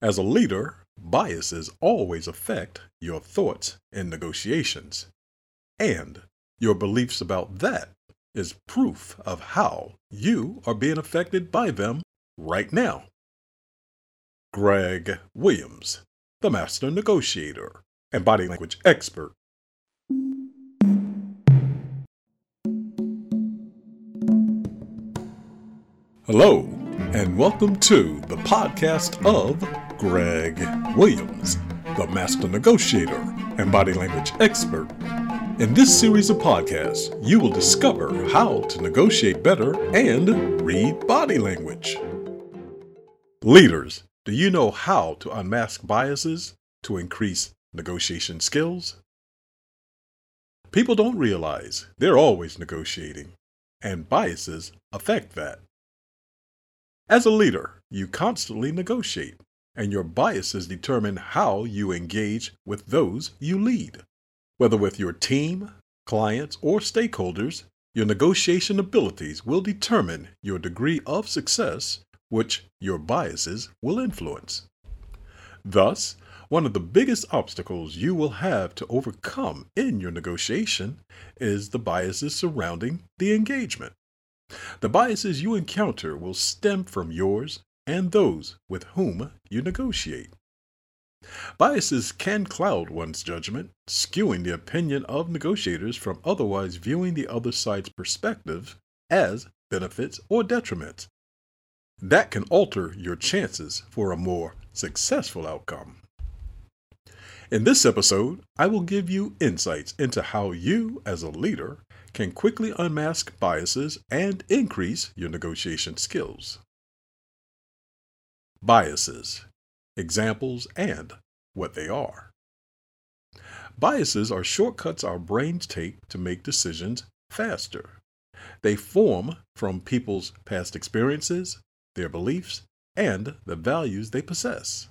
As a leader, biases always affect your thoughts in negotiations. And your beliefs about that is proof of how you are being affected by them right now. Greg Williams, the master negotiator and body language expert. Hello, and welcome to the podcast of Greg Williams, the master negotiator and body language expert. In this series of podcasts, you will discover how to negotiate better and read body language. Leaders, do you know how to unmask biases to increase negotiation skills? People don't realize they're always negotiating, and biases affect that. As a leader, you constantly negotiate and your biases determine how you engage with those you lead. Whether with your team, clients, or stakeholders, your negotiation abilities will determine your degree of success, which your biases will influence. Thus, one of the biggest obstacles you will have to overcome in your negotiation is the biases surrounding the engagement. The biases you encounter will stem from yours and those with whom you negotiate. Biases can cloud one's judgment, skewing the opinion of negotiators from otherwise viewing the other side's perspective as benefits or detriments. That can alter your chances for a more successful outcome. In this episode, I will give you insights into how you, as a leader, can quickly unmask biases and increase your negotiation skills. Biases, examples, and what they are. Biases are shortcuts our brains take to make decisions faster. They form from people's past experiences, their beliefs, and the values they possess.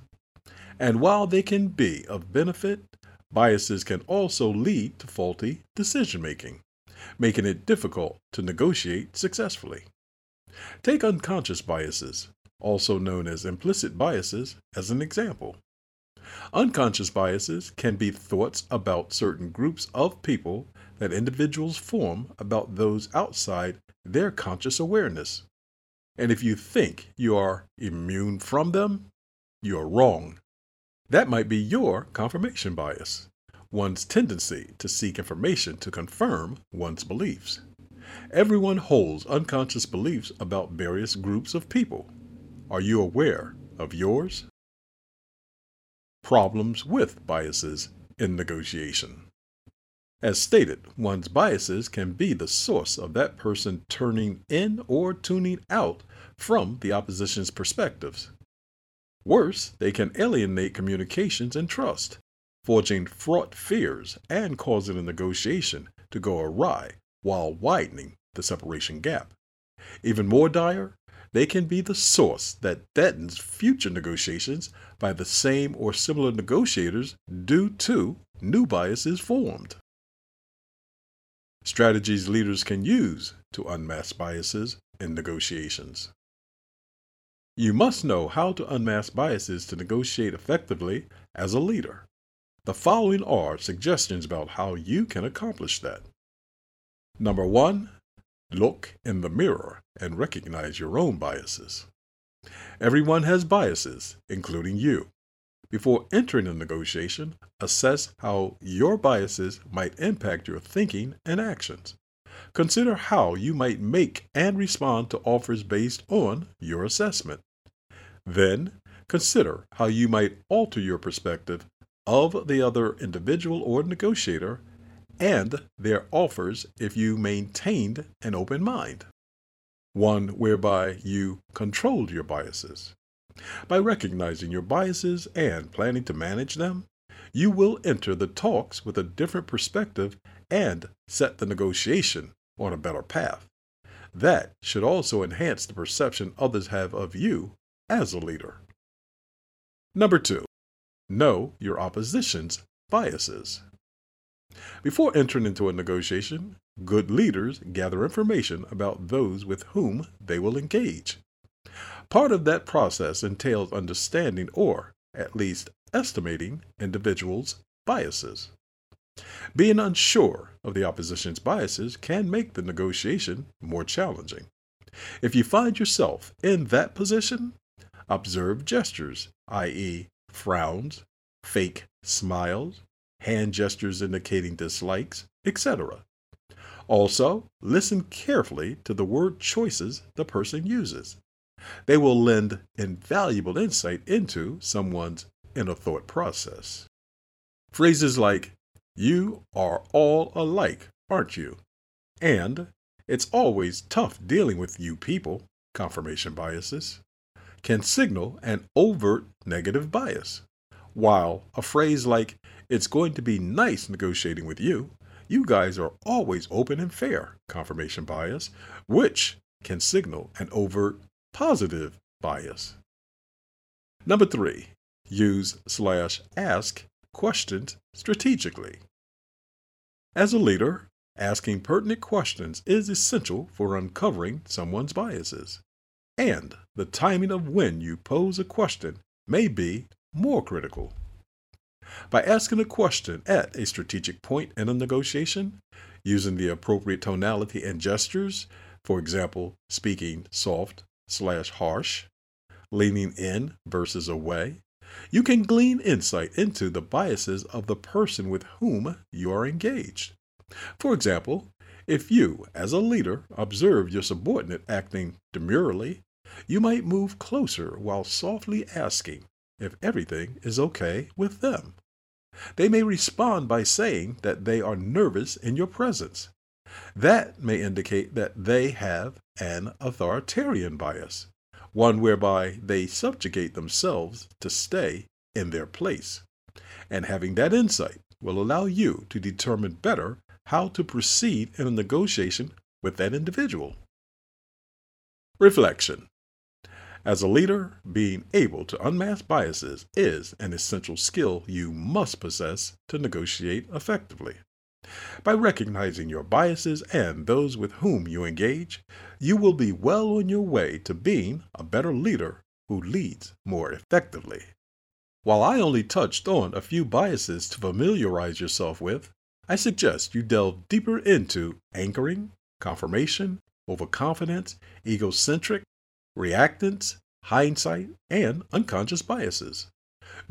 And while they can be of benefit, biases can also lead to faulty decision making, making it difficult to negotiate successfully. Take unconscious biases, also known as implicit biases, as an example. Unconscious biases can be thoughts about certain groups of people that individuals form about those outside their conscious awareness. And if you think you are immune from them, you're wrong. That might be your confirmation bias, one's tendency to seek information to confirm one's beliefs. Everyone holds unconscious beliefs about various groups of people. Are you aware of yours? Problems with biases in negotiation. As stated, one's biases can be the source of that person turning in or tuning out from the opposition's perspectives. Worse, they can alienate communications and trust, forging fraught fears and causing a negotiation to go awry while widening the separation gap. Even more dire, they can be the source that threatens future negotiations by the same or similar negotiators due to new biases formed. Strategies leaders can use to unmask biases in negotiations. You must know how to unmask biases to negotiate effectively as a leader. The following are suggestions about how you can accomplish that. Number one, Look in the mirror and recognize your own biases. Everyone has biases, including you. Before entering a negotiation, assess how your biases might impact your thinking and actions. Consider how you might make and respond to offers based on your assessment. Then, consider how you might alter your perspective of the other individual or negotiator and their offers if you maintained an open mind, one whereby you controlled your biases. By recognizing your biases and planning to manage them, you will enter the talks with a different perspective and set the negotiation on a better path. That should also enhance the perception others have of you as a leader. Number two, know your opposition's biases. Before entering into a negotiation, good leaders gather information about those with whom they will engage. Part of that process entails understanding or at least estimating individuals' biases. Being unsure of the opposition's biases can make the negotiation more challenging. If you find yourself in that position, observe gestures, i.e., frowns, fake smiles, hand gestures indicating dislikes, etc. Also, listen carefully to the word choices the person uses. They will lend invaluable insight into someone's inner thought process. Phrases like, You are all alike, aren't you? And it's always tough dealing with you people, confirmation biases, can signal an overt negative bias. While a phrase like, It's going to be nice negotiating with you, you guys are always open and fair, confirmation bias, which can signal an overt positive bias. Number three, use slash ask questions strategically. As a leader, asking pertinent questions is essential for uncovering someone's biases. And the timing of when you pose a question may be more critical. By asking a question at a strategic point in a negotiation, using the appropriate tonality and gestures, for example, speaking soft slash harsh, leaning in versus away, you can glean insight into the biases of the person with whom you are engaged. For example, if you, as a leader, observe your subordinate acting demurely, you might move closer while softly asking if everything is okay with them. They may respond by saying that they are nervous in your presence. That may indicate that they have an authoritarian bias, one whereby they subjugate themselves to stay in their place. And having that insight will allow you to determine better how to proceed in a negotiation with that individual. Reflection as a leader, being able to unmask biases is an essential skill you must possess to negotiate effectively. By recognizing your biases and those with whom you engage, you will be well on your way to being a better leader who leads more effectively. While I only touched on a few biases to familiarize yourself with, I suggest you delve deeper into anchoring, confirmation, overconfidence, egocentric, reactance, hindsight, and unconscious biases.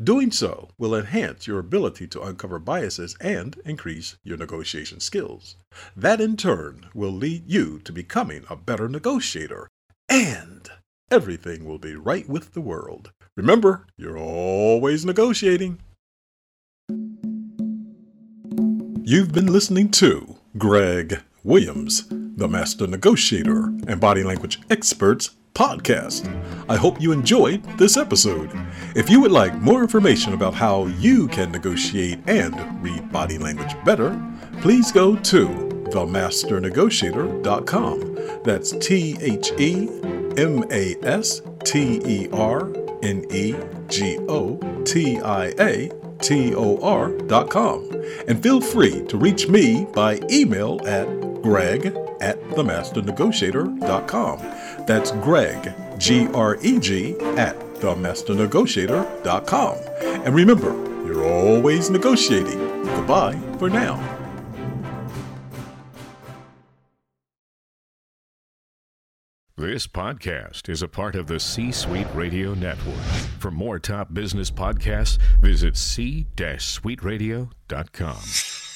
Doing so will enhance your ability to uncover biases and increase your negotiation skills. That in turn will lead you to becoming a better negotiator, and everything will be right with the world. Remember, you're always negotiating. You've been listening to Greg Williams, the Master Negotiator and Body Language Experts podcast. I hope you enjoyed this episode. If you would like more information about how you can negotiate and read body language better, please go to themasternegotiator.com. That's T H E M A S T E R N E G O T I A T O R.com. And feel free to reach me by email at greg at themasternegotiator.com. That's Greg, G R E G, at themasternegotiator.com. And remember, you're always negotiating. Goodbye for now. This podcast is a part of the C Suite Radio Network. For more top business podcasts, visit c-suiteradio.com.